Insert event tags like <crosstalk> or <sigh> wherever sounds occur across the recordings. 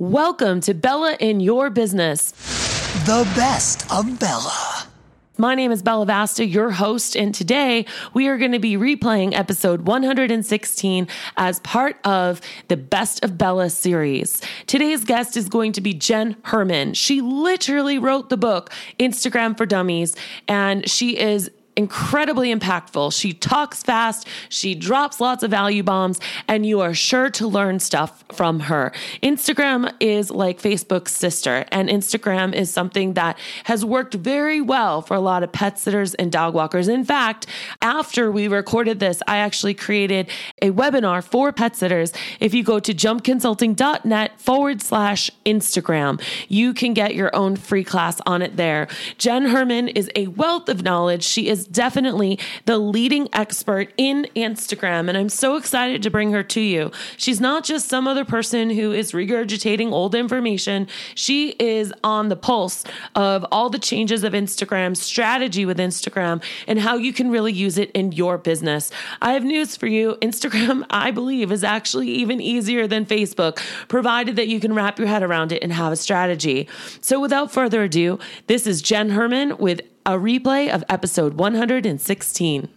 Welcome to Bella in Your Business. The best of Bella. My name is Bella Vasta, your host, and today we are going to be replaying episode 116 as part of the Best of Bella series. Today's guest is going to be Jenn Herman. She literally wrote the book Instagram for Dummies, and she is incredibly impactful. She talks fast, she drops lots of value bombs, and you are sure to learn stuff from her. Instagram is like Facebook's sister, and Instagram is something that has worked very well for a lot of pet sitters and dog walkers. In fact, after we recorded this, I actually created a webinar for pet sitters. If you go to jumpconsulting.net forward slash Instagram, you can get your own free class on it there. Jenn Herman is a wealth of knowledge. She is definitely the leading expert in Instagram, and I'm so excited to bring her to you. She's not just some other person who is regurgitating old information, she is on the pulse of all the changes of Instagram, strategy with Instagram, and how you can really use it in your business. I have news for you Instagram, <laughs> I believe, is actually even easier than Facebook, provided that you can wrap your head around it and have a strategy. So, without further ado, this is Jenn Herman with a replay of episode 116.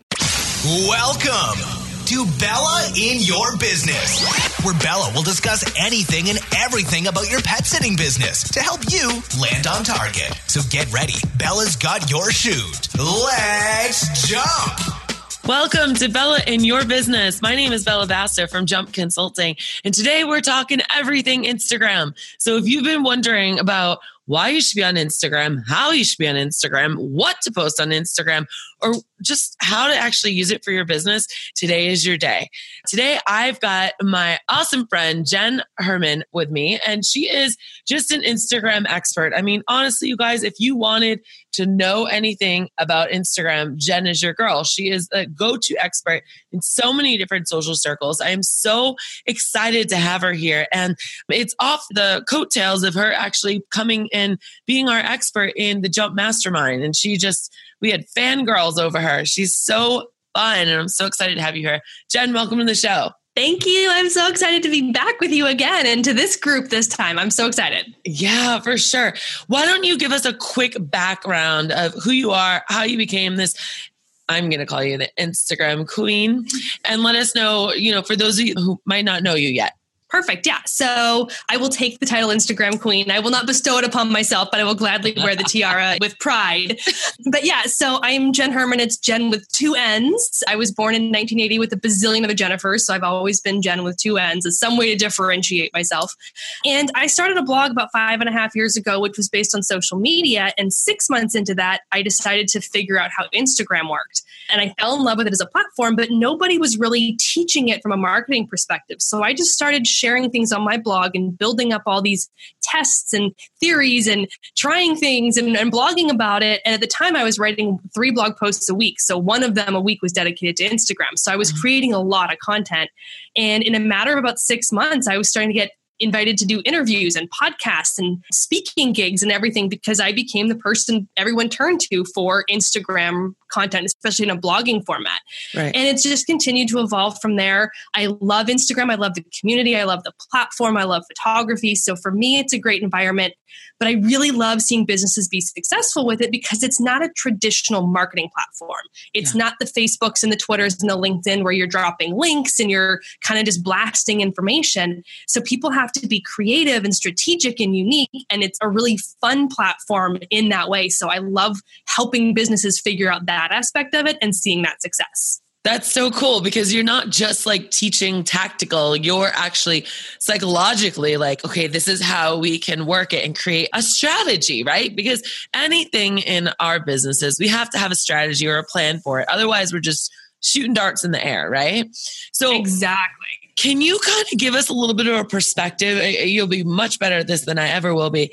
Welcome to Bella in Your Business, where Bella will discuss anything and everything about your pet sitting business to help you land on target. So get ready. Bella's got your chute. Let's jump. Welcome to Bella in Your Business. My name is Bella Vasta from Jump Consulting, and today we're talking everything Instagram. So if you've been wondering about why you should be on Instagram, how you should be on Instagram, what to post on Instagram, or just how to actually use it for your business, today is your day. Today, I've got my awesome friend, Jenn Herman, with me, and she is just an Instagram expert. I mean, honestly, you guys, if you wanted to know anything about Instagram, Jenn is your girl. She is a go to expert in so many different social circles. I am so excited to have her here. And it's off the coattails of her actually coming and being our expert in the Jump Mastermind. And she just, we had fangirls over her. She's so fun. And I'm so excited to have you here. Jenn, welcome to the show. Thank you. I'm so excited to be back with you again and to this group this time. I'm so excited. Yeah, for sure. Why don't you give us a quick background of who you are, how you became this I'm going to call you the Instagram queen and let us know, you know, for those of you who might not know you yet, Perfect. Yeah. So I will take the title Instagram queen. I will not bestow it upon myself, but I will gladly wear the tiara <laughs> with pride. But yeah, so I'm Jenn Herman. It's Jenn with two N's. I was born in 1980 with a bazillion of a Jennifers. So I've always been Jenn with two N's. as some way to differentiate myself. And I started a blog about five and a half years ago, which was based on social media. And six months into that, I decided to figure out how Instagram worked. And I fell in love with it as a platform, but nobody was really teaching it from a marketing perspective. So I just started sharing things on my blog and building up all these tests and theories and trying things and, and, blogging about it. And at the time, I was writing three blog posts a week. So one of them a week was dedicated to Instagram. So I was mm-hmm. creating a lot of content. And in a matter of about six months, I was starting to get invited to do interviews and podcasts and speaking gigs and everything because I became the person everyone turned to for Instagram content, especially in a blogging format. Right. And it's just continued to evolve from there. I love Instagram. I love the community. I love the platform. I love photography. So for me, it's a great environment. But I really love seeing businesses be successful with it because it's not a traditional marketing platform. It's yeah. not the Facebooks and the Twitters and the LinkedIn where you're dropping links and you're kind of just blasting information. So people have to be creative and strategic and unique. And it's a really fun platform in that way. So I love helping businesses figure out that aspect of it and seeing that success. That's so cool because you're not just like teaching tactical, you're actually psychologically like, okay, this is how we can work it and create a strategy, right? Because anything in our businesses, we have to have a strategy or a plan for it. Otherwise, we're just shooting darts in the air, right? So, exactly. Can you kind of give us a little bit of a perspective? You'll be much better at this than I ever will be.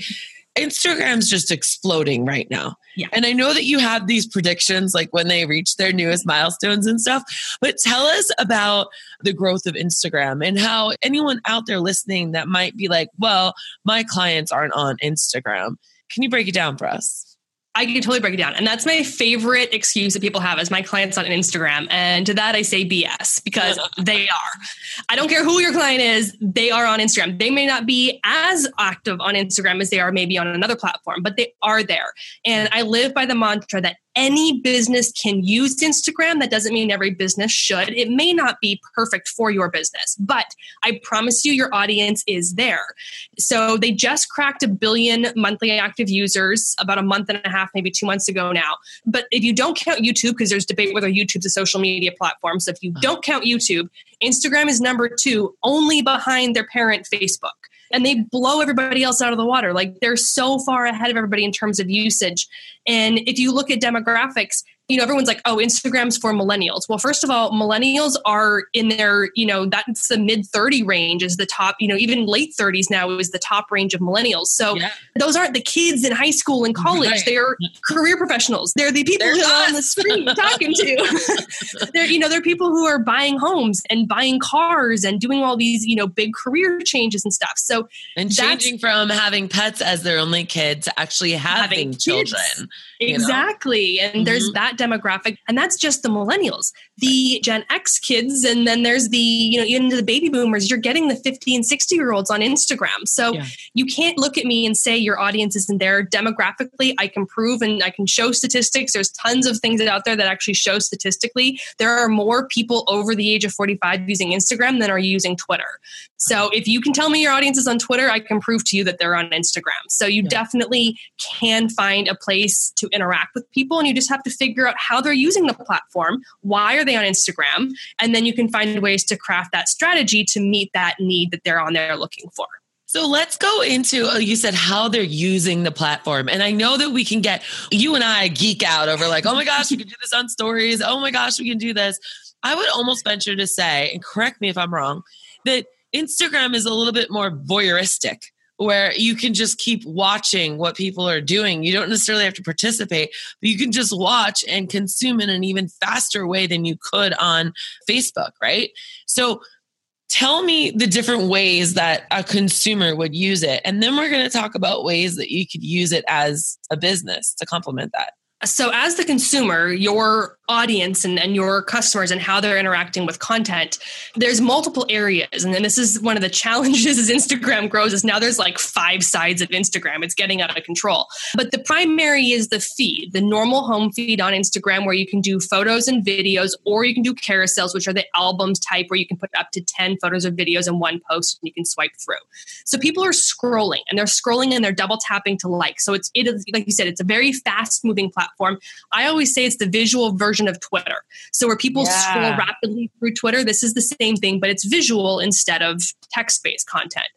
Instagram's just exploding right now. Yeah. And I know that you have these predictions like when they reach their newest milestones and stuff, but tell us about the growth of Instagram and how anyone out there listening that might be like, well, my clients aren't on Instagram. Can you break it down for us? I can totally break it down. And that's my favorite excuse that people have as my clients on Instagram. And to that, I say BS because <laughs> they are. I don't care who your client is, they are on Instagram. They may not be as active on Instagram as they are maybe on another platform, but they are there. And I live by the mantra that any business can use Instagram. That doesn't mean every business should. It may not be perfect for your business, but I promise you, your audience is there. So they just cracked a billion monthly active users about a month and a half, maybe two months ago now. But if you don't count YouTube, because there's debate whether YouTube's a social media platform. So if you uh-huh. don't count YouTube, Instagram is number two, only behind their parent Facebook and they blow everybody else out of the water. Like they're so far ahead of everybody in terms of usage. And if you look at demographics, you know, everyone's like, oh, Instagram's for millennials. Well, first of all, millennials are in their, you know, that's the mid 30 range is the top, you know, even late 30s now is the top range of millennials. So yeah. those aren't the kids in high school and college. Right. They're career professionals. They're the people they're who are on the street talking to. <laughs> they're, you know, they're people who are buying homes and buying cars and doing all these, you know, big career changes and stuff. So and changing from having pets as their only kid to actually having, having children. Exactly. Know? And mm-hmm. there's that demographic. And that's just the millennials. The Gen X kids, and then there's the, you know, even the baby boomers, you're getting the 50 and 60 year olds on Instagram. So yeah. you can't look at me and say your audience isn't there. Demographically, I can prove and I can show statistics. There's tons of things out there that actually show statistically there are more people over the age of 45 using Instagram than are using Twitter. So if you can tell me your audience is on Twitter, I can prove to you that they're on Instagram. So you yeah. definitely can find a place to interact with people and you just have to figure out how they're using the platform. Why are they on Instagram? And then you can find ways to craft that strategy to meet that need that they're on there looking for. So let's go into, uh, you said how they're using the platform. And I know that we can get, you and I geek out over like, oh my gosh, we can do this on stories. Oh my gosh, we can do this. I would almost venture to say, and correct me if I'm wrong, that Instagram is a little bit more voyeuristic where you can just keep watching what people are doing. You don't necessarily have to participate, but you can just watch and consume in an even faster way than you could on Facebook, right? So tell me the different ways that a consumer would use it. And then we're going to talk about ways that you could use it as a business to complement that. So, as the consumer, your audience and, and your customers and how they're interacting with content there's multiple areas. And then this is one of the challenges <laughs> as instagram grows is now there's like five sides of instagram. It's getting out of control. But the primary is the feed the normal home feed on instagram where you can do photos and videos or you can do carousels which are the albums type where you can put up to 10 photos or videos in one post and you can swipe through. So people are scrolling and they're scrolling and they're double tapping to like. So it's it is like you said it's a very fast moving platform. I always say it's the visual version version of Twitter. So where people yeah. scroll rapidly through Twitter, this is the same thing, but it's visual instead of text based content.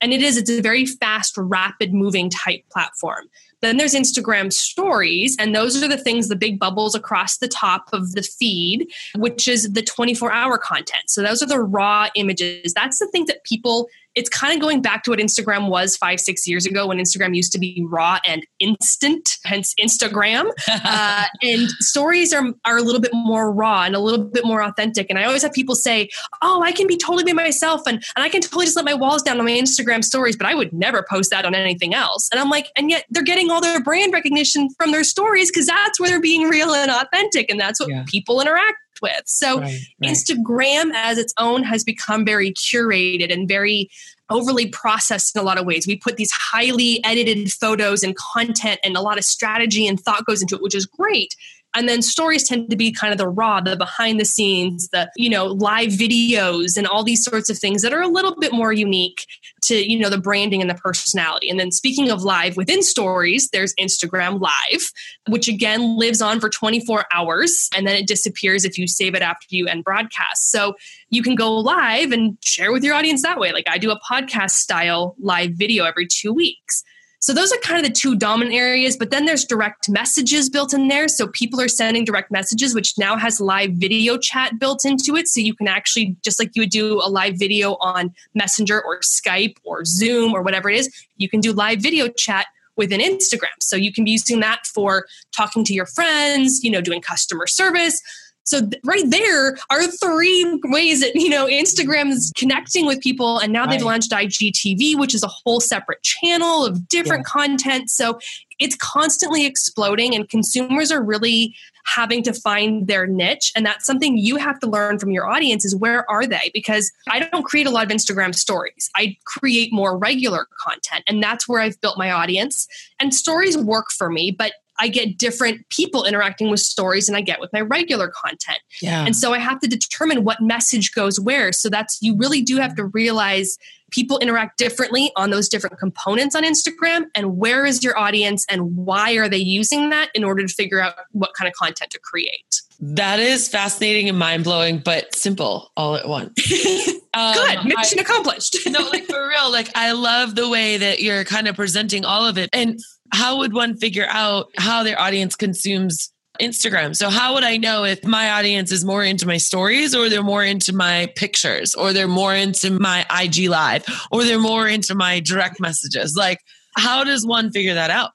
And it is, it's a very fast, rapid moving type platform. Then there's Instagram stories, and those are the things, the big bubbles across the top of the feed, which is the 24 hour content. So those are the raw images. That's the thing that people it's kind of going back to what Instagram was five, six years ago when Instagram used to be raw and instant, hence Instagram. <laughs> uh, and stories are, are a little bit more raw and a little bit more authentic. And I always have people say, Oh, I can be totally be myself and, and I can totally just let my walls down on my Instagram stories, but I would never post that on anything else. And I'm like, and yet they're getting all their brand recognition from their stories because that's where they're being real and authentic. And that's what yeah. people interact with. So right, right. Instagram as its own has become very curated and very overly processed in a lot of ways. We put these highly edited photos and content and a lot of strategy and thought goes into it, which is great. And then stories tend to be kind of the raw, the behind the scenes, the, you know, live videos and all these sorts of things that are a little bit more unique to, you know, the branding and the personality. And then speaking of live within stories, there's Instagram Live, which again lives on for 24 hours and then it disappears if you save it after you end broadcast. So you can go live and share with your audience that way. Like I do a podcast style live video every two weeks. So those are kind of the two dominant areas, but then there's direct messages built in there. So people are sending direct messages, which now has live video chat built into it. So you can actually, just like you would do a live video on Messenger or Skype or Zoom or whatever it is, you can do live video chat within Instagram. So you can be using that for talking to your friends, you know, doing customer service, So th- right there are three ways that you know Instagram is connecting with people, and now right. they've launched IGTV, which is a whole separate channel of different yeah. content. So it's constantly exploding, and consumers are really having to find their niche and that's something you have to learn from your audience is where are they because i don't create a lot of instagram stories i create more regular content and that's where i've built my audience and stories work for me but I get different people interacting with stories than I get with my regular content. Yeah. And so I have to determine what message goes where. So that's you really do have to realize people interact differently on those different components on Instagram and where is your audience and why are they using that in order to figure out what kind of content to create. That is fascinating and mind blowing, but simple all at once. <laughs> um, Good, mission I, accomplished. no, like for real, like I love the way that you're kind of presenting all of it. And how would one figure out how their audience consumes Instagram. So how would I know if my audience is more into my stories or they're more into my pictures or they're more into my IG live or they're more into my direct messages? Like how does one figure that out?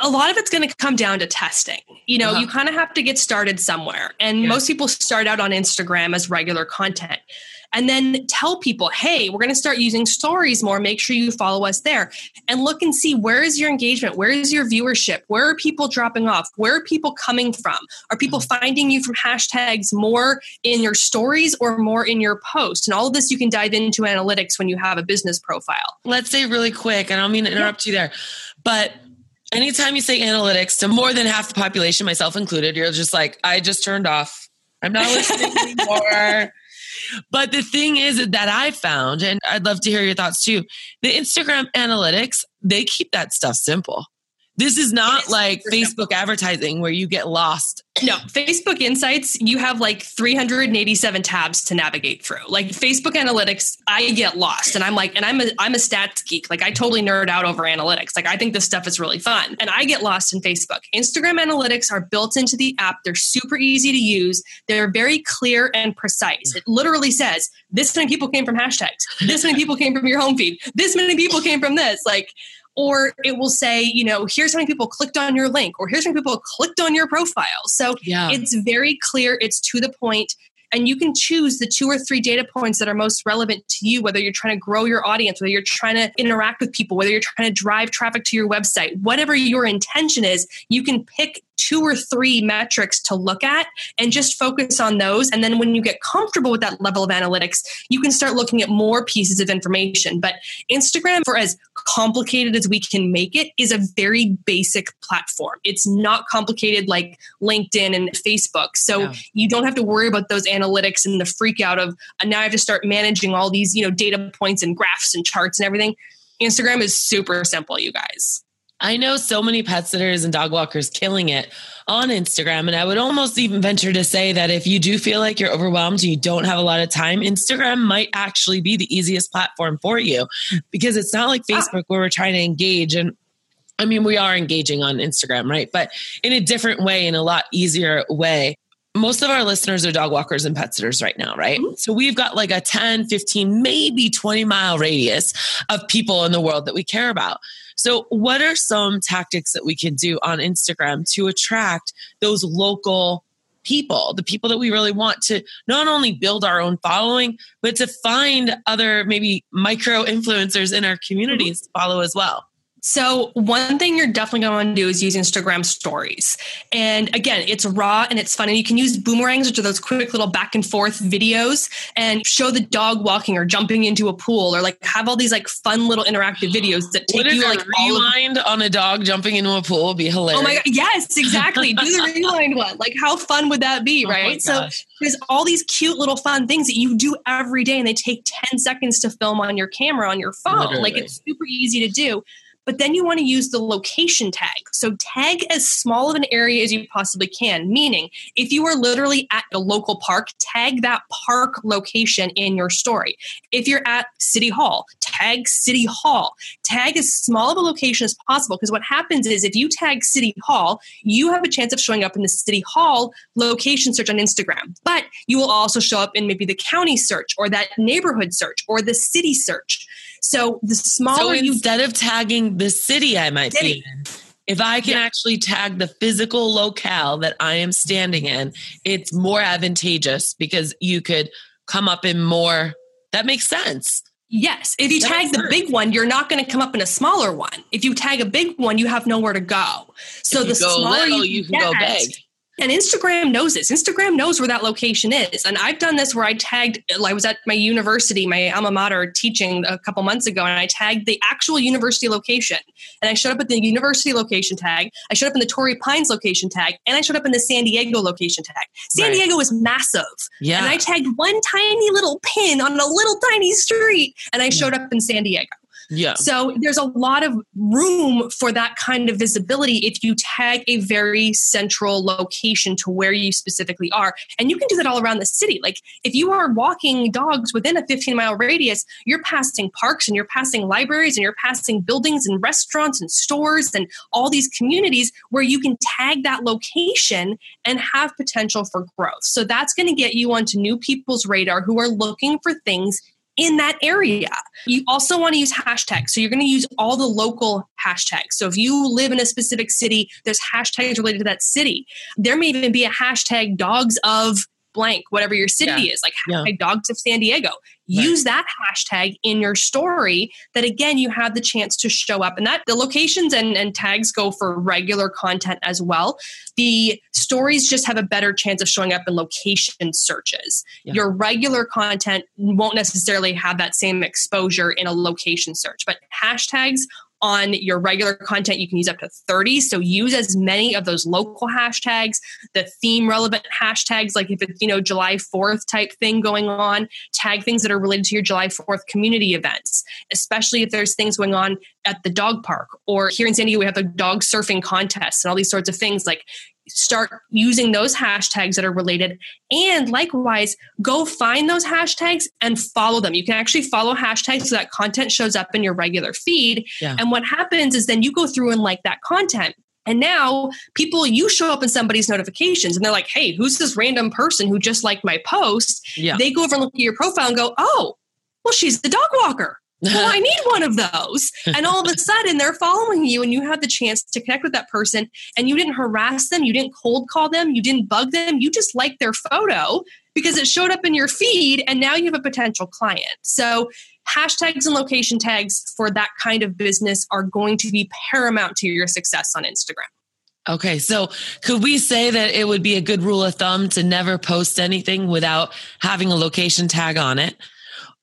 a lot of it's going to come down to testing. You know, uh-huh. you kind of have to get started somewhere. And yeah. most people start out on Instagram as regular content and then tell people, hey, we're going to start using stories more. Make sure you follow us there and look and see where is your engagement? Where is your viewership? Where are people dropping off? Where are people coming from? Are people finding you from hashtags more in your stories or more in your post? And all of this you can dive into analytics when you have a business profile. Let's say really quick, and I don't mean to interrupt yeah. you there, but anytime you say analytics to more than half the population, myself included, you're just like, I just turned off. I'm not listening <laughs> anymore. But the thing is that I found, and I'd love to hear your thoughts too, the Instagram analytics, they keep that stuff simple. This is not like Facebook advertising where you get lost. No, Facebook Insights, you have like 387 tabs to navigate through. Like Facebook Analytics, I get lost and I'm like, and I'm a I'm a stats geek. Like I totally nerd out over analytics. Like I think this stuff is really fun. And I get lost in Facebook. Instagram analytics are built into the app. They're super easy to use. They're very clear and precise. It literally says, this many people came from hashtags. This many people came from your home feed. This many people came from this. Like or it will say, you know, here's how many people clicked on your link, or here's how many people clicked on your profile. So yeah. it's very clear, it's to the point, and you can choose the two or three data points that are most relevant to you, whether you're trying to grow your audience, whether you're trying to interact with people, whether you're trying to drive traffic to your website, whatever your intention is, you can pick two or three metrics to look at and just focus on those. And then when you get comfortable with that level of analytics, you can start looking at more pieces of information. But Instagram, for as complicated as we can make it, is a very basic platform. It's not complicated like LinkedIn and Facebook. So yeah. you don't have to worry about those analytics and the freak out of uh, now I have to start managing all these, you know, data points and graphs and charts and everything. Instagram is super simple, you guys. I know so many pet sitters and dog walkers killing it on Instagram. And I would almost even venture to say that if you do feel like you're overwhelmed, you don't have a lot of time, Instagram might actually be the easiest platform for you because it's not like ah. Facebook where we're trying to engage. And I mean, we are engaging on Instagram, right? But in a different way, in a lot easier way most of our listeners are dog walkers and pet sitters right now, right? Mm-hmm. So we've got like a 10, 15, maybe 20 mile radius of people in the world that we care about. So, what are some tactics that we can do on Instagram to attract those local people, the people that we really want to not only build our own following, but to find other maybe micro influencers in our communities mm-hmm. to follow as well? So, one thing you're definitely going to want to do is use Instagram stories. And again, it's raw and it's fun. And you can use boomerangs, which are those quick little back and forth videos, and show the dog walking or jumping into a pool or like have all these like fun little interactive videos that take you like rewind of- on a dog jumping into a pool would be hilarious. Oh my God. Yes, exactly. do the <laughs> rewind one. Like, how fun would that be? Oh right. so, there's all these cute little fun things that you do every day and they take 10 seconds to film on your camera on your phone. Literally. Like, it's super easy to do but then you want to use the location tag. So tag as small of an area as you possibly can, meaning if you are literally at a local park, tag that park location in your story. If you're at City Hall, tag City Hall. Tag as small of a location as possible because what happens is if you tag City Hall, you have a chance of showing up in the City Hall location search on Instagram. But you will also show up in maybe the county search or that neighborhood search or the city search. So the smaller so instead you, of tagging the city I might city, be in, If I can yeah. actually tag the physical locale that I am standing in, it's more advantageous because you could come up in more. That makes sense. Yes. If you that tag the big one, you're not going to come up in a smaller one. If you tag a big one, you have nowhere to go. So the smaller little, you, you can get, go big. And Instagram knows this. Instagram knows where that location is. And I've done this where I tagged, I was at my university, my alma mater teaching a couple months ago, and I tagged the actual university location. And I showed up at the university location tag. I showed up in the Torrey Pines location tag, and I showed up in the San Diego location tag. San right. Diego is massive. Yeah. And I tagged one tiny little pin on a little tiny street, and I showed up in San Diego. Yeah. So there's a lot of room for that kind of visibility if you tag a very central location to where you specifically are. And you can do that all around the city. Like if you are walking dogs within a 15 mile radius, you're passing parks and you're passing libraries and you're passing buildings and restaurants and stores and all these communities where you can tag that location and have potential for growth. So that's going to get you onto new people's radar who are looking for things in that area. You also want to use hashtags. So you're going to use all the local hashtags. So if you live in a specific city, there's hashtags related to that city. There may even be a hashtag dogs of blank, whatever your city yeah. is, like yeah. dogs of San Diego. Use that hashtag in your story that again you have the chance to show up. And that the locations and, and tags go for regular content as well. The stories just have a better chance of showing up in location searches. Yeah. Your regular content won't necessarily have that same exposure in a location search, but hashtags on your regular content, you can use up to 30. So use as many of those local hashtags, the theme relevant hashtags, like if it's, you know, July 4th type thing going on, tag things that are related to your July 4th community events, especially if there's things going on at the dog park or here in San Diego, we have the dog surfing contests and all these sorts of things. Like start using those hashtags that are related. And likewise, go find those hashtags and follow them. You can actually follow hashtags so that content shows up in your regular feed. Yeah. And what happens is then you go through and like that content. And now people, you show up in somebody's notifications and they're like, hey, who's this random person who just liked my post? Yeah. They go over and look at your profile and go, oh, well, she's the dog walker well, I need one of <laughs> those. And all of a sudden, they're following you, and you have the chance to connect with that person. And you didn't harass them, you didn't cold call them, you didn't bug them. You just liked their photo because it showed up in your feed, and now you have a potential client. So, hashtags and location tags for that kind of business are going to be paramount to your success on Instagram. Okay, so could we say that it would be a good rule of thumb to never post anything without having a location tag on it?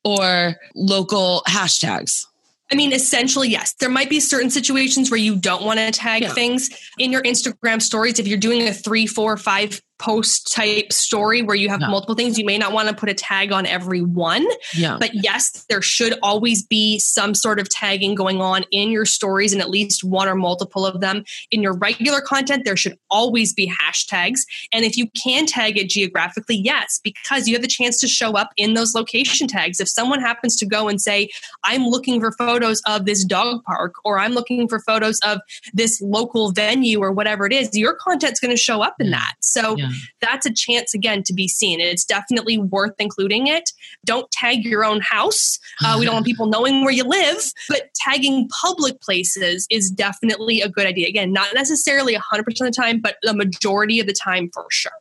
Or local hashtags? I mean, essentially, yes. There might be certain situations where you don't want to tag yeah. things in your Instagram stories. If you're doing a three, four, five post type story where you have no. multiple things, you may not want to put a tag on every one. Yeah. But yes, there should always be some sort of tagging going on in your stories and at least one or multiple of them. In your regular content, there should always be hashtags. And if you can tag it geographically, yes, because you have the chance to show up in those location tags. If someone happens to go and say, I'm looking for photos of this dog park or I'm looking for photos of this local venue or whatever it is, your content's going to show up in mm. that. So yeah that's a chance again to be seen. And it's definitely worth including it. Don't tag your own house. Uh, we don't want people knowing where you live, but tagging public places is definitely a good idea. Again, not necessarily 100% of the time, but the majority of the time for sure.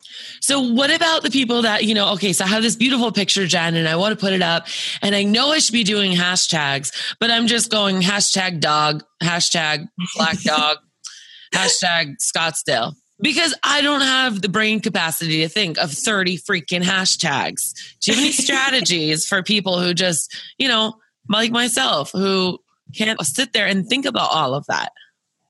So, what about the people that, you know, okay, so I have this beautiful picture, Jenn, and I want to put it up, and I know I should be doing hashtags, but I'm just going hashtag dog, hashtag black dog, <laughs> hashtag Scottsdale because I don't have the brain capacity to think of 30 freaking hashtags. Do you have any strategies for people who just, you know, like myself, who can't sit there and think about all of that?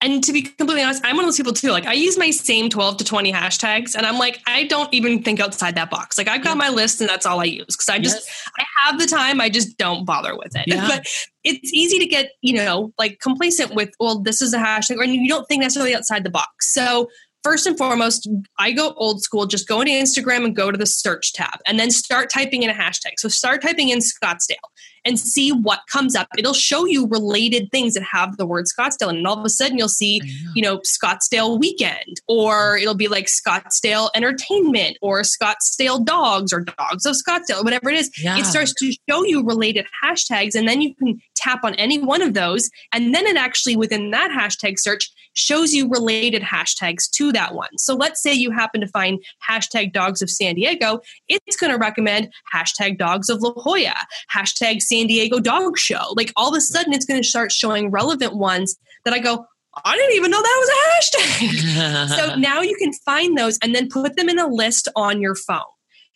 And to be completely honest, I'm one of those people too. Like I use my same 12 to 20 hashtags and I'm like, I don't even think outside that box. Like I've got my list and that's all I use because I just, yes. I have the time. I just don't bother with it. Yeah. <laughs> But it's easy to get, you know, like complacent with, well, this is a hashtag and you don't think necessarily outside the box. So first and foremost, I go old school, just go into Instagram and go to the search tab and then start typing in a hashtag. So start typing in Scottsdale and see what comes up. It'll show you related things that have the word Scottsdale. And all of a sudden you'll see, you know, Scottsdale weekend, or it'll be like Scottsdale entertainment or Scottsdale dogs or dogs of Scottsdale, or whatever it is. Yeah. It starts to show you related hashtags. And then you can tap on any one of those. And then it actually, within that hashtag search, shows you related hashtags to that one. So let's say you happen to find hashtag dogs of San Diego, it's going to recommend hashtag dogs of La Jolla, hashtag San Diego dog show. Like all of a sudden, it's going to start showing relevant ones that I go, I didn't even know that was a hashtag. <laughs> so now you can find those and then put them in a list on your phone.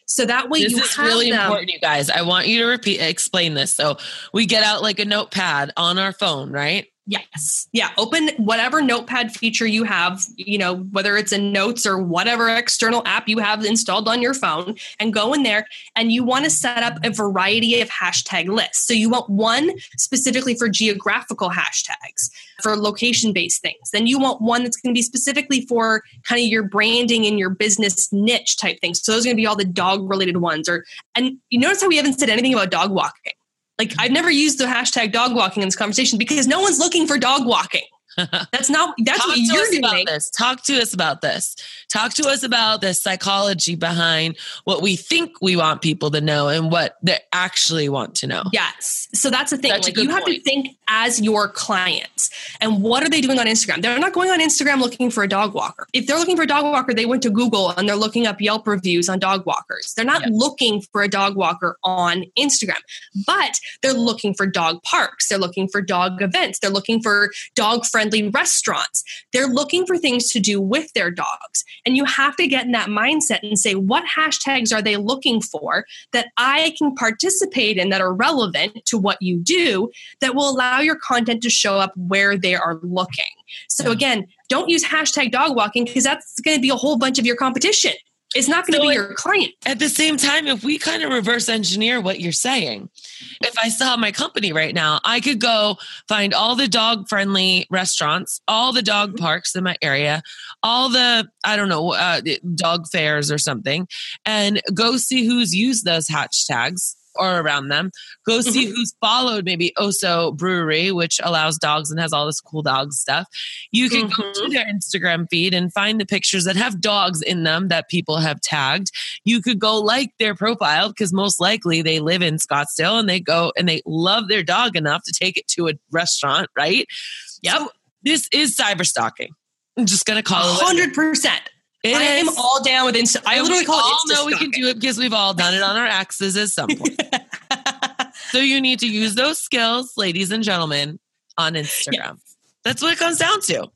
So that way this you is have really them. important, you guys. I want you to repeat, explain this. So we get out like a notepad on our phone, right? Yes. Yeah. Open whatever notepad feature you have, you know, whether it's in notes or whatever external app you have installed on your phone, and go in there and you want to set up a variety of hashtag lists. So you want one specifically for geographical hashtags, for location based things. Then you want one that's going to be specifically for kind of your branding and your business niche type things. So those are going to be all the dog related ones. Or, and you notice how we haven't said anything about dog walking. Like I've never used the hashtag dog walking in this conversation because no one's looking for dog walking. That's not that's Talk what to you're us about this. Talk to us about this. Talk to us about the psychology behind what we think we want people to know and what they actually want to know. Yes. So that's the thing. That's like you have to think as your clients. And what are they doing on Instagram? They're not going on Instagram looking for a dog walker. If they're looking for a dog walker, they went to Google and they're looking up Yelp reviews on dog walkers. They're not looking for a dog walker on Instagram, but they're looking for dog parks. They're looking for dog events. They're looking for dog friendly restaurants. They're looking for things to do with their dogs. And you have to get in that mindset and say, what hashtags are they looking for that I can participate in that are relevant to what you do that will allow your content to show up where they are looking. So again, don't use hashtag dog walking because that's going to be a whole bunch of your competition. It's not going to So be your client. At the same time, if we kind of reverse engineer what you're saying, if I still have my company right now, I could go find all the dog friendly restaurants, all the dog parks in my area, all the, I don't know, uh, dog fairs or something, and go see who's used those hashtags or around them. Go mm-hmm. see who's followed maybe OHSO Brewery, which allows dogs and has all this cool dog stuff. You can go to mm-hmm. their Instagram feed and find the pictures that have dogs in them that people have tagged. You could go like their profile because most likely they live in Scottsdale and they go and they love their dog enough to take it to a restaurant, right? Yep. So this is cyber stalking. I'm just gonna call it. what it is. hundred percent. It I am all down with Insta. I literally we call all it Insta know we can do it because we've all done it on our exes at some point. <laughs> so you need to use those skills, ladies and gentlemen, on Instagram. That's what it comes down to.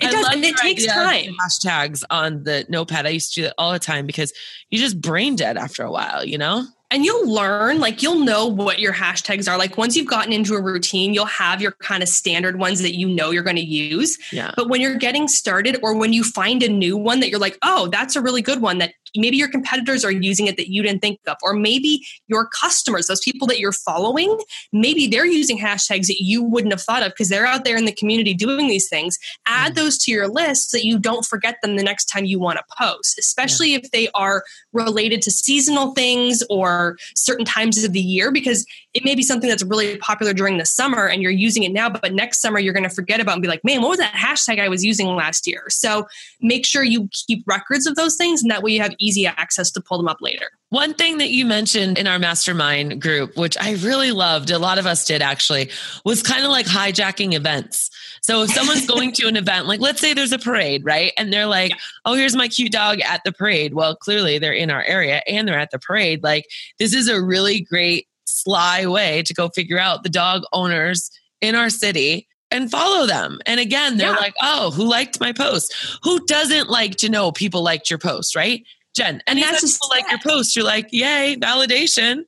It does, and it takes time. Hashtags on the notepad. I used to do that all the time because you just brain dead after a while, you know? And you'll learn like you'll know what your hashtags are like once you've gotten into a routine you'll have your kind of standard ones that you know you're going to use Yeah. but when you're getting started or when you find a new one that you're like oh that's a really good one that maybe your competitors are using it that you didn't think of or maybe your customers those people that you're following maybe they're using hashtags that you wouldn't have thought of because they're out there in the community doing these things add Mm. those to your list so that you don't forget them the next time you want to post especially if they are related to seasonal things or certain times of the year because it may be something that's really popular during the summer and you're using it now but next summer you're going to forget about and be like man what was that hashtag i was using last year so make sure you keep records of those things and that way you have easy access to pull them up later One thing that you mentioned in our mastermind group, which I really loved, a lot of us did actually, was kind of like hijacking events. So if someone's <laughs> going to an event, like let's say there's a parade, right? And they're like, oh, here's my cute dog at the parade. Well, clearly they're in our area and they're at the parade. Like this is a really great, sly way to go figure out the dog owners in our city and follow them. And again, they're Yeah. like, oh, who liked my post? Who doesn't like to know people liked your post, right? Jenn, and that's just- people like your post. You're like, yay, validation.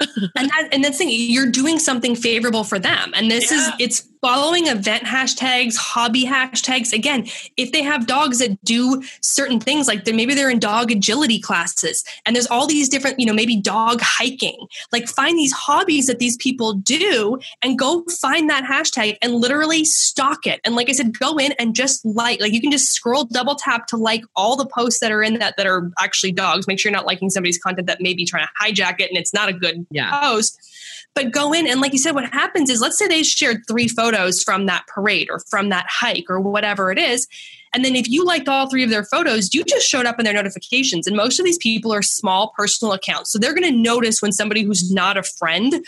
<laughs> and that and that's the thing you're doing something favorable for them and this is it's following event hashtags hobby hashtags again if they have dogs that do certain things like they're, maybe they're in dog agility classes and there's all these different you know maybe dog hiking like find these hobbies that these people do and go find that hashtag and literally stalk it and like i said go in and just like like you can just scroll double tap to like all the posts that are in that that are actually dogs make sure you're not liking somebody's content that may be trying to hijack it and it's not a good Yeah. post. But go in and, like you said, what happens is let's say they shared three photos from that parade or from that hike or whatever it is. And then if you liked all three of their photos, you just showed up in their notifications. And most of these people are small personal accounts. So they're going to notice when somebody who's not a friend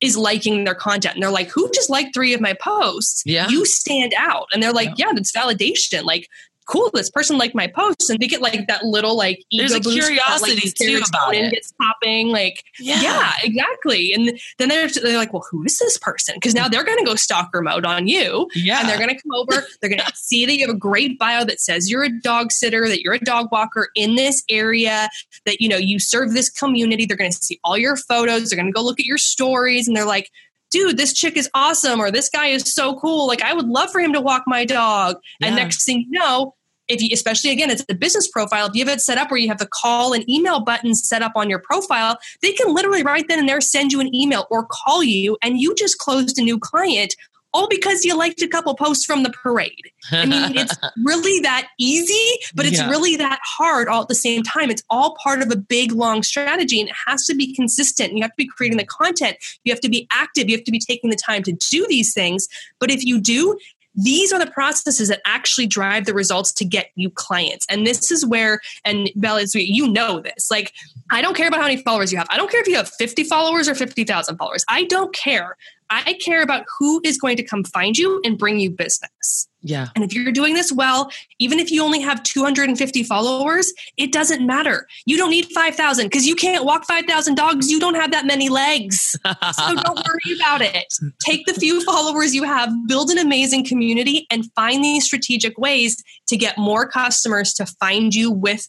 is liking their content and they're like who just liked three of my posts Yeah. you stand out and they're like yeah, that's validation like cool this person liked my posts and they get like that little like ego There's a boost, that, curiosity, like, too, about it. gets popping like yeah, exactly and then they're, they're like well who is this person because now they're going to go stalker mode on you Yeah. and they're going to come over. They're going <laughs> to see that you have a great bio that says you're a dog sitter, that you're a dog walker in this area, that you know you serve this community. They're going to see all your photos. They're going to go look at your stories, and they're like, "Dude, this chick is awesome," or "This guy is so cool. Like, I would love for him to walk my dog." And next thing you know. If you, especially again, it's the business profile. If you have it set up where you have the call and email buttons set up on your profile, they can literally right then and there send you an email or call you, and you just closed a new client all because you liked a couple posts from the parade. I mean, <laughs> it's really that easy, but it's Yeah. really that hard all at the same time. It's all part of a big, long strategy, and it has to be consistent. You have to be creating the content, you have to be active, you have to be taking the time to do these things. But if you do, these are the processes that actually drive the results to get you clients. And this is where, and Bella, you know this. Like, I don't care about how many followers you have. I don't care if you have 50 followers or 50,000 followers. I don't care. I care about who is going to come find you and bring you business. yeah. And if you're doing this well, even if you only have 250 followers, it doesn't matter. You don't need 5,000 because you can't walk 5,000 dogs. You don't have that many legs. <laughs> So don't worry about it. Take the few followers you have, build an amazing community, and find these strategic ways to get more customers to find you with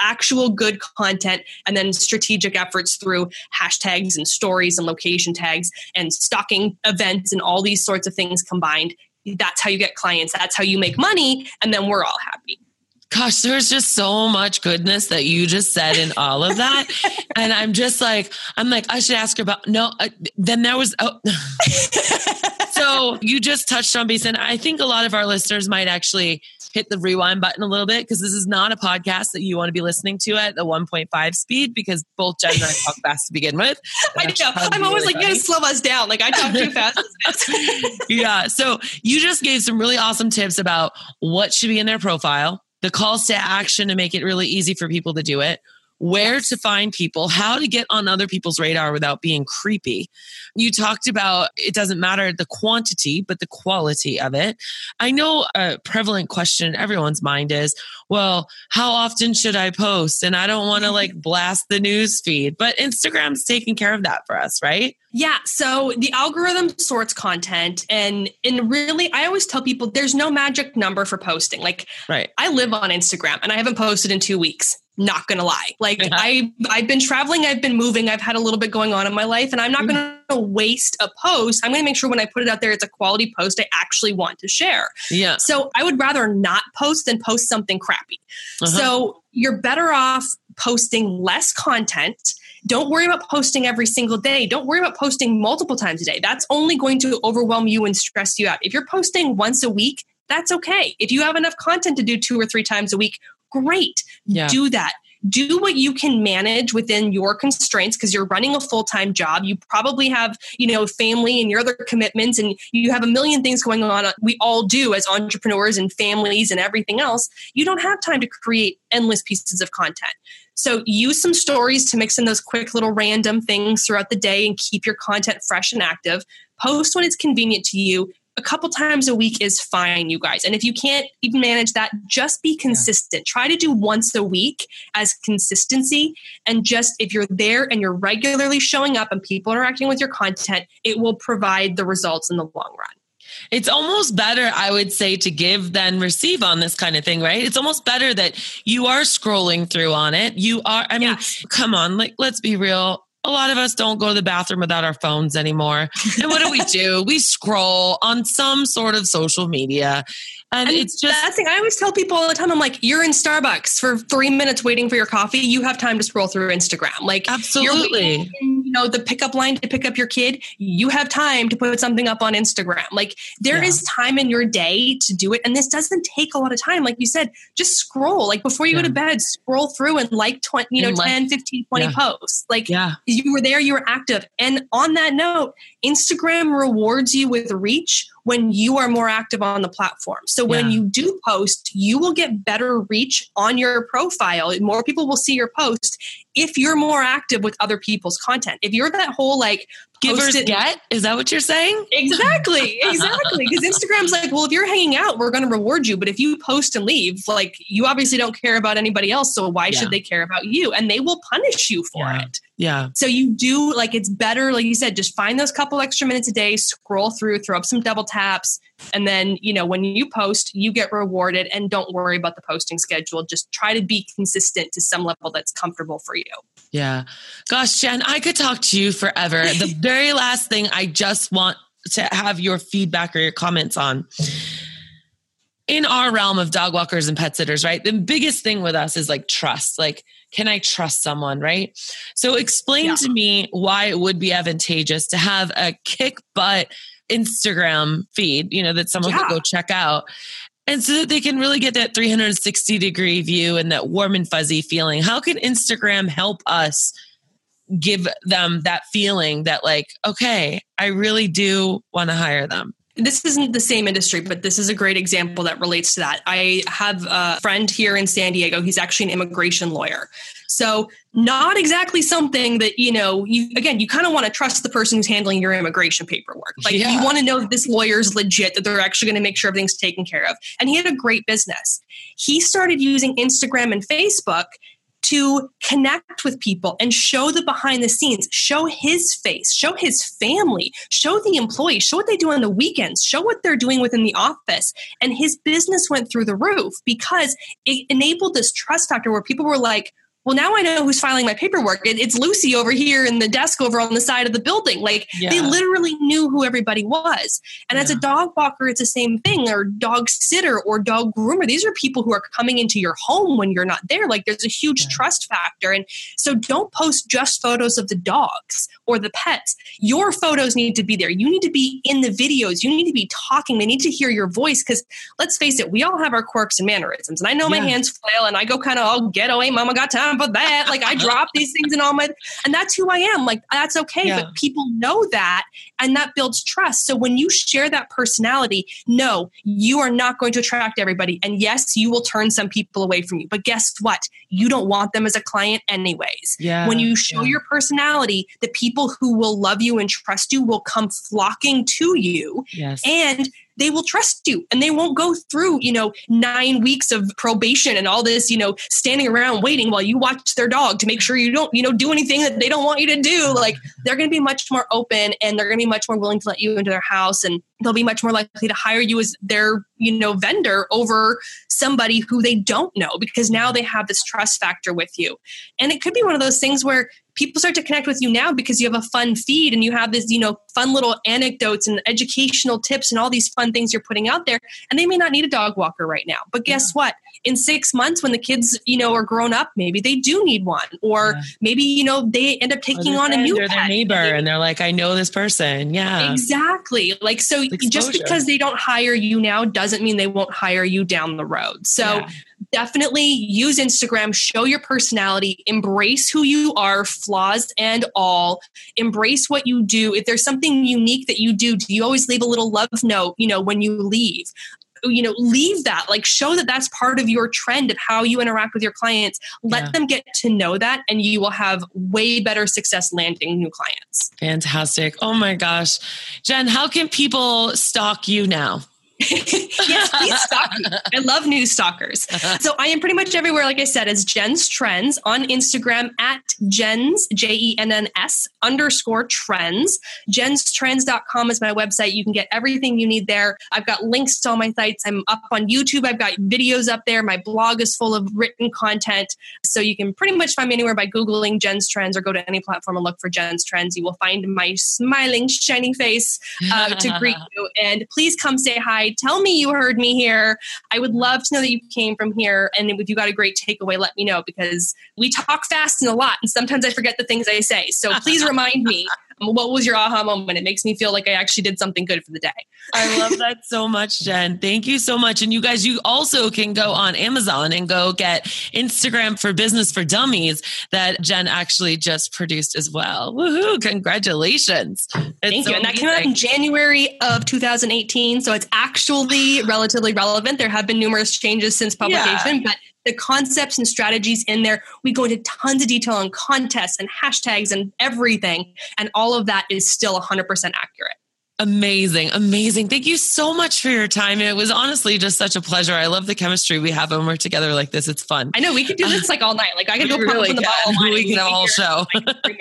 actual good content and then strategic efforts through hashtags and stories and location tags and stocking events and all these sorts of things combined. That's how you get clients. That's how you make money. And then we're all happy. Gosh, there's just so much goodness that you just said in all of that. <laughs> and I'm just like, I'm like, I should ask her about, no, uh, then there was, oh. <laughs> so you just touched on beast. And I think a lot of our listeners might actually hit the rewind button a little bit because this is not a podcast that you want to be listening to at the 1.5 speed because both Jenn and I talk <laughs> fast to begin with. I know. I'm always really like, you gotta slow us down. Like I talk too <laughs> fast. yeah. So you just gave some really awesome tips about what should be in their profile, the calls to action to make it really easy for people to do it, where to find people, how to get on other people's radar without being creepy. You talked about it doesn't matter the quantity, but the quality of it. I know a prevalent question in everyone's mind is, well, how often should I post? And I don't want to like <laughs> blast the news feed, but Instagram's taking care of that for us, right? Yeah, so the algorithm sorts content and and really I always tell people there's no magic number for posting. Like Right. I live on Instagram and I haven't posted in 2 weeks. Not going to lie. Like Yeah. <laughs> I I've been traveling, I've been moving, I've had a little bit going on in my life and I'm not going to waste a post. I'm going to make sure when I put it out there it's a quality post I actually want to share. Yeah. So I would rather not post than post something crappy. Uh-huh. So you're better off posting less content. Don't worry about posting every single day. Don't worry about posting multiple times a day. That's only going to overwhelm you and stress you out. If you're posting once a week, that's okay. If you have enough content to do two or three times a week, great. Yeah. Do that. Do what you can manage within your constraints because you're running a full-time job. You probably have, you know, family and your other commitments and you have a million things going on. Uh, we all do as entrepreneurs and families and everything else. You don't have time to create endless pieces of content. So use some stories to mix in those quick little random things throughout the day and keep your content fresh and active. Post when it's convenient to you. A couple times a week is fine, you guys. And if you can't even manage that, just be consistent. Try to do once a week as consistency. And just if you're there and you're regularly showing up and people interacting with your content, it will provide the results in the long run. It's almost better, I would say, to give than receive on this kind of thing, right? It's almost better that you are scrolling through on it. You are, I mean, Yes. come on, like, let's be real. A lot of us don't go to the bathroom without our phones anymore. And what do we do? We scroll on some sort of social media. And, And it's just, that thing I always tell people all the time. I'm like, you're in Starbucks for three minutes waiting for your coffee. You have time to scroll through Instagram. Like, absolutely. in, you know, the pickup line to pick up your kid. You have time to put something up on Instagram. Like, there is Yeah. time in your day to do it, and this doesn't take a lot of time. Like you said, just scroll. Like before you Yeah. go to bed, scroll through and like 20, you know, And like- 10, 15, 20 Yeah. posts. Like, Yeah. you were there, you were active. And on that note, Instagram rewards you with reach when you are more active on the platform. So when Yeah. you do post, you will get better reach on your profile. More people will see your post if you're more active with other people's content. If you're that whole like Givers get? Is that what you're saying? Exactly. <laughs> Exactly. Because Instagram's like, well, if you're hanging out, we're going to reward you. But if you post and leave, like you obviously don't care about anybody else. So why yeah. should they care about you? And they will punish you for yeah. it. Yeah. So you do like it's better, like you said, just find those couple extra minutes a day, scroll through, throw up some double taps, and then you know when you post, you get rewarded. And don't worry about the posting schedule. Just try to be consistent to some level that's comfortable for you. Yeah. Gosh, Jenn, I could talk to you forever. The <laughs> very last thing I just want to have your feedback or your comments on in our realm of dog walkers and pet sitters, right? The biggest thing with us is like trust. Like, can I trust someone, right? So, explain yeah. to me why it would be advantageous to have a kick butt Instagram feed, you know, that someone yeah. could go check out. And so that they can really get that 360 degree view and that warm and fuzzy feeling. How can Instagram help us give them that feeling that, like, okay, I really do want to hire them? This isn't the same industry, but this is a great example that relates to that. I have a friend here in San Diego. He's actually an immigration lawyer. So, not exactly something that, you know, you again, you kind of want to trust the person who's handling your immigration paperwork. Like, yeah. you want to know that this lawyer is legit, that they're actually going to make sure everything's taken care of. And he had a great business. He started using Instagram and Facebook to connect with people and show the behind the scenes, show his face, show his family, show the employees, show what they do on the weekends, show what they're doing within the office. And his business went through the roof because it enabled this trust factor where people were like, well, now I know who's filing my paperwork. It, it's Lucy over here in the desk over on the side of the building. Like yeah. they literally knew who everybody was. And yeah. as a dog walker, it's the same thing, or dog sitter or dog groomer. These are people who are coming into your home when you're not there. Like there's a huge yeah. trust factor. And so don't post just photos of the dogs or the pets. Your photos need to be there. You need to be in the videos. You need to be talking. They need to hear your voice. Because let's face it, we all have our quirks and mannerisms. And I know my hands flail and I go kind of, all get away, mama got time for that. Like I <laughs> drop these things and all my, and that's who I am. Like that's okay. Yeah. But people know that and that builds trust. So when you share that personality, no, you are not going to attract everybody. And yes, you will turn some people away from you. But guess what? You don't want them as a client anyways. Yeah. When you show yeah. your personality, the people who will love you and trust you will come flocking to you. Yes. And they will trust you and they won't go through, you know, nine weeks of probation and all this, you know, standing around waiting while you watch their dog to make sure you don't, you know, do anything that they don't want you to do. Like they're going to be much more open and they're going to be much more willing to let you into their house and they'll be much more likely to hire you as their, you know, vendor over somebody who they don't know because now they have this trust factor with you. And it could be one of those things where people start to connect with you now because you have a fun feed and you have this, you know, fun little anecdotes and educational tips and all these fun things you're putting out there. And they may not need a dog walker right now. But guess yeah. what? In six months, when the kids, you know, are grown up, maybe they do need one. Or yeah. maybe, you know, they end up taking on a new or their neighbor and they're like, I know this person. Yeah. Exactly. Like so just because they don't hire you now doesn't mean they won't hire you down the road. So yeah definitely use Instagram, show your personality, embrace who you are, flaws and all, embrace what you do. If there's something unique that you do, do you always leave a little love note, you know, when you leave? you know leave that like show that that's part of your trend of how you interact with your clients let yeah. them get to know that and you will have way better success landing new clients fantastic oh my gosh Jenn how can people stalk you now <laughs> yes, please stalk me. I love news stalkers. <laughs> So I am pretty much everywhere, like I said, as Jenn's Trends on Instagram at Jenns, J E N N S underscore trends. JennsTrends.com is my website. You can get everything you need there. I've got links to all my sites. I'm up on YouTube. I've got videos up there. My blog is full of written content. So you can pretty much find me anywhere by Googling Jenn's Trends or go to any platform and look for Jenn's Trends. You will find my smiling, shining face uh, to greet <laughs> you. And please come say hi Tell me you heard me here. I would love to know that you came from here. And if you got a great takeaway, let me know because we talk fast and a lot. And sometimes I forget the things I say. So please <laughs> remind me what was your aha moment? It makes me feel like I actually did something good for the day. I love that so much, Jenn. Thank you so much. And you guys, you also can go on Amazon and go get Instagram for Business for Dummies that Jenn actually just produced as well. Woohoo! Congratulations. It's Thank so you. And that came out in January of 2018. So it's actually relatively relevant. There have been numerous changes since publication, yeah. but the concepts and strategies in there. We go into tons of detail on contests and hashtags and everything. And all of that is still 100% accurate. Amazing, amazing. Thank you so much for your time. It was honestly just such a pleasure. I love the chemistry we have when we're together like this. It's fun. I know we could do this like all night. Like I could <laughs> go really from the bottle <laughs> wine. We can have a whole show. Like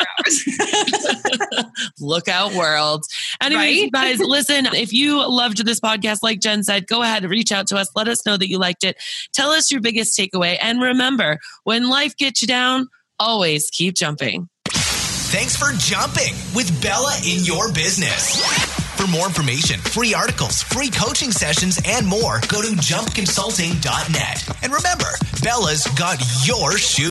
<laughs> Look out, world. Anyways, right? guys, listen. If you loved this podcast, like Jenn said, go ahead, and reach out to us. Let us know that you liked it. Tell us your biggest takeaway, and remember, when life gets you down, always keep jumping. Thanks for jumping with Bella in your business. For more information, free articles, free coaching sessions, and more, go to jumpconsulting.net. And remember, Bella's got your chute.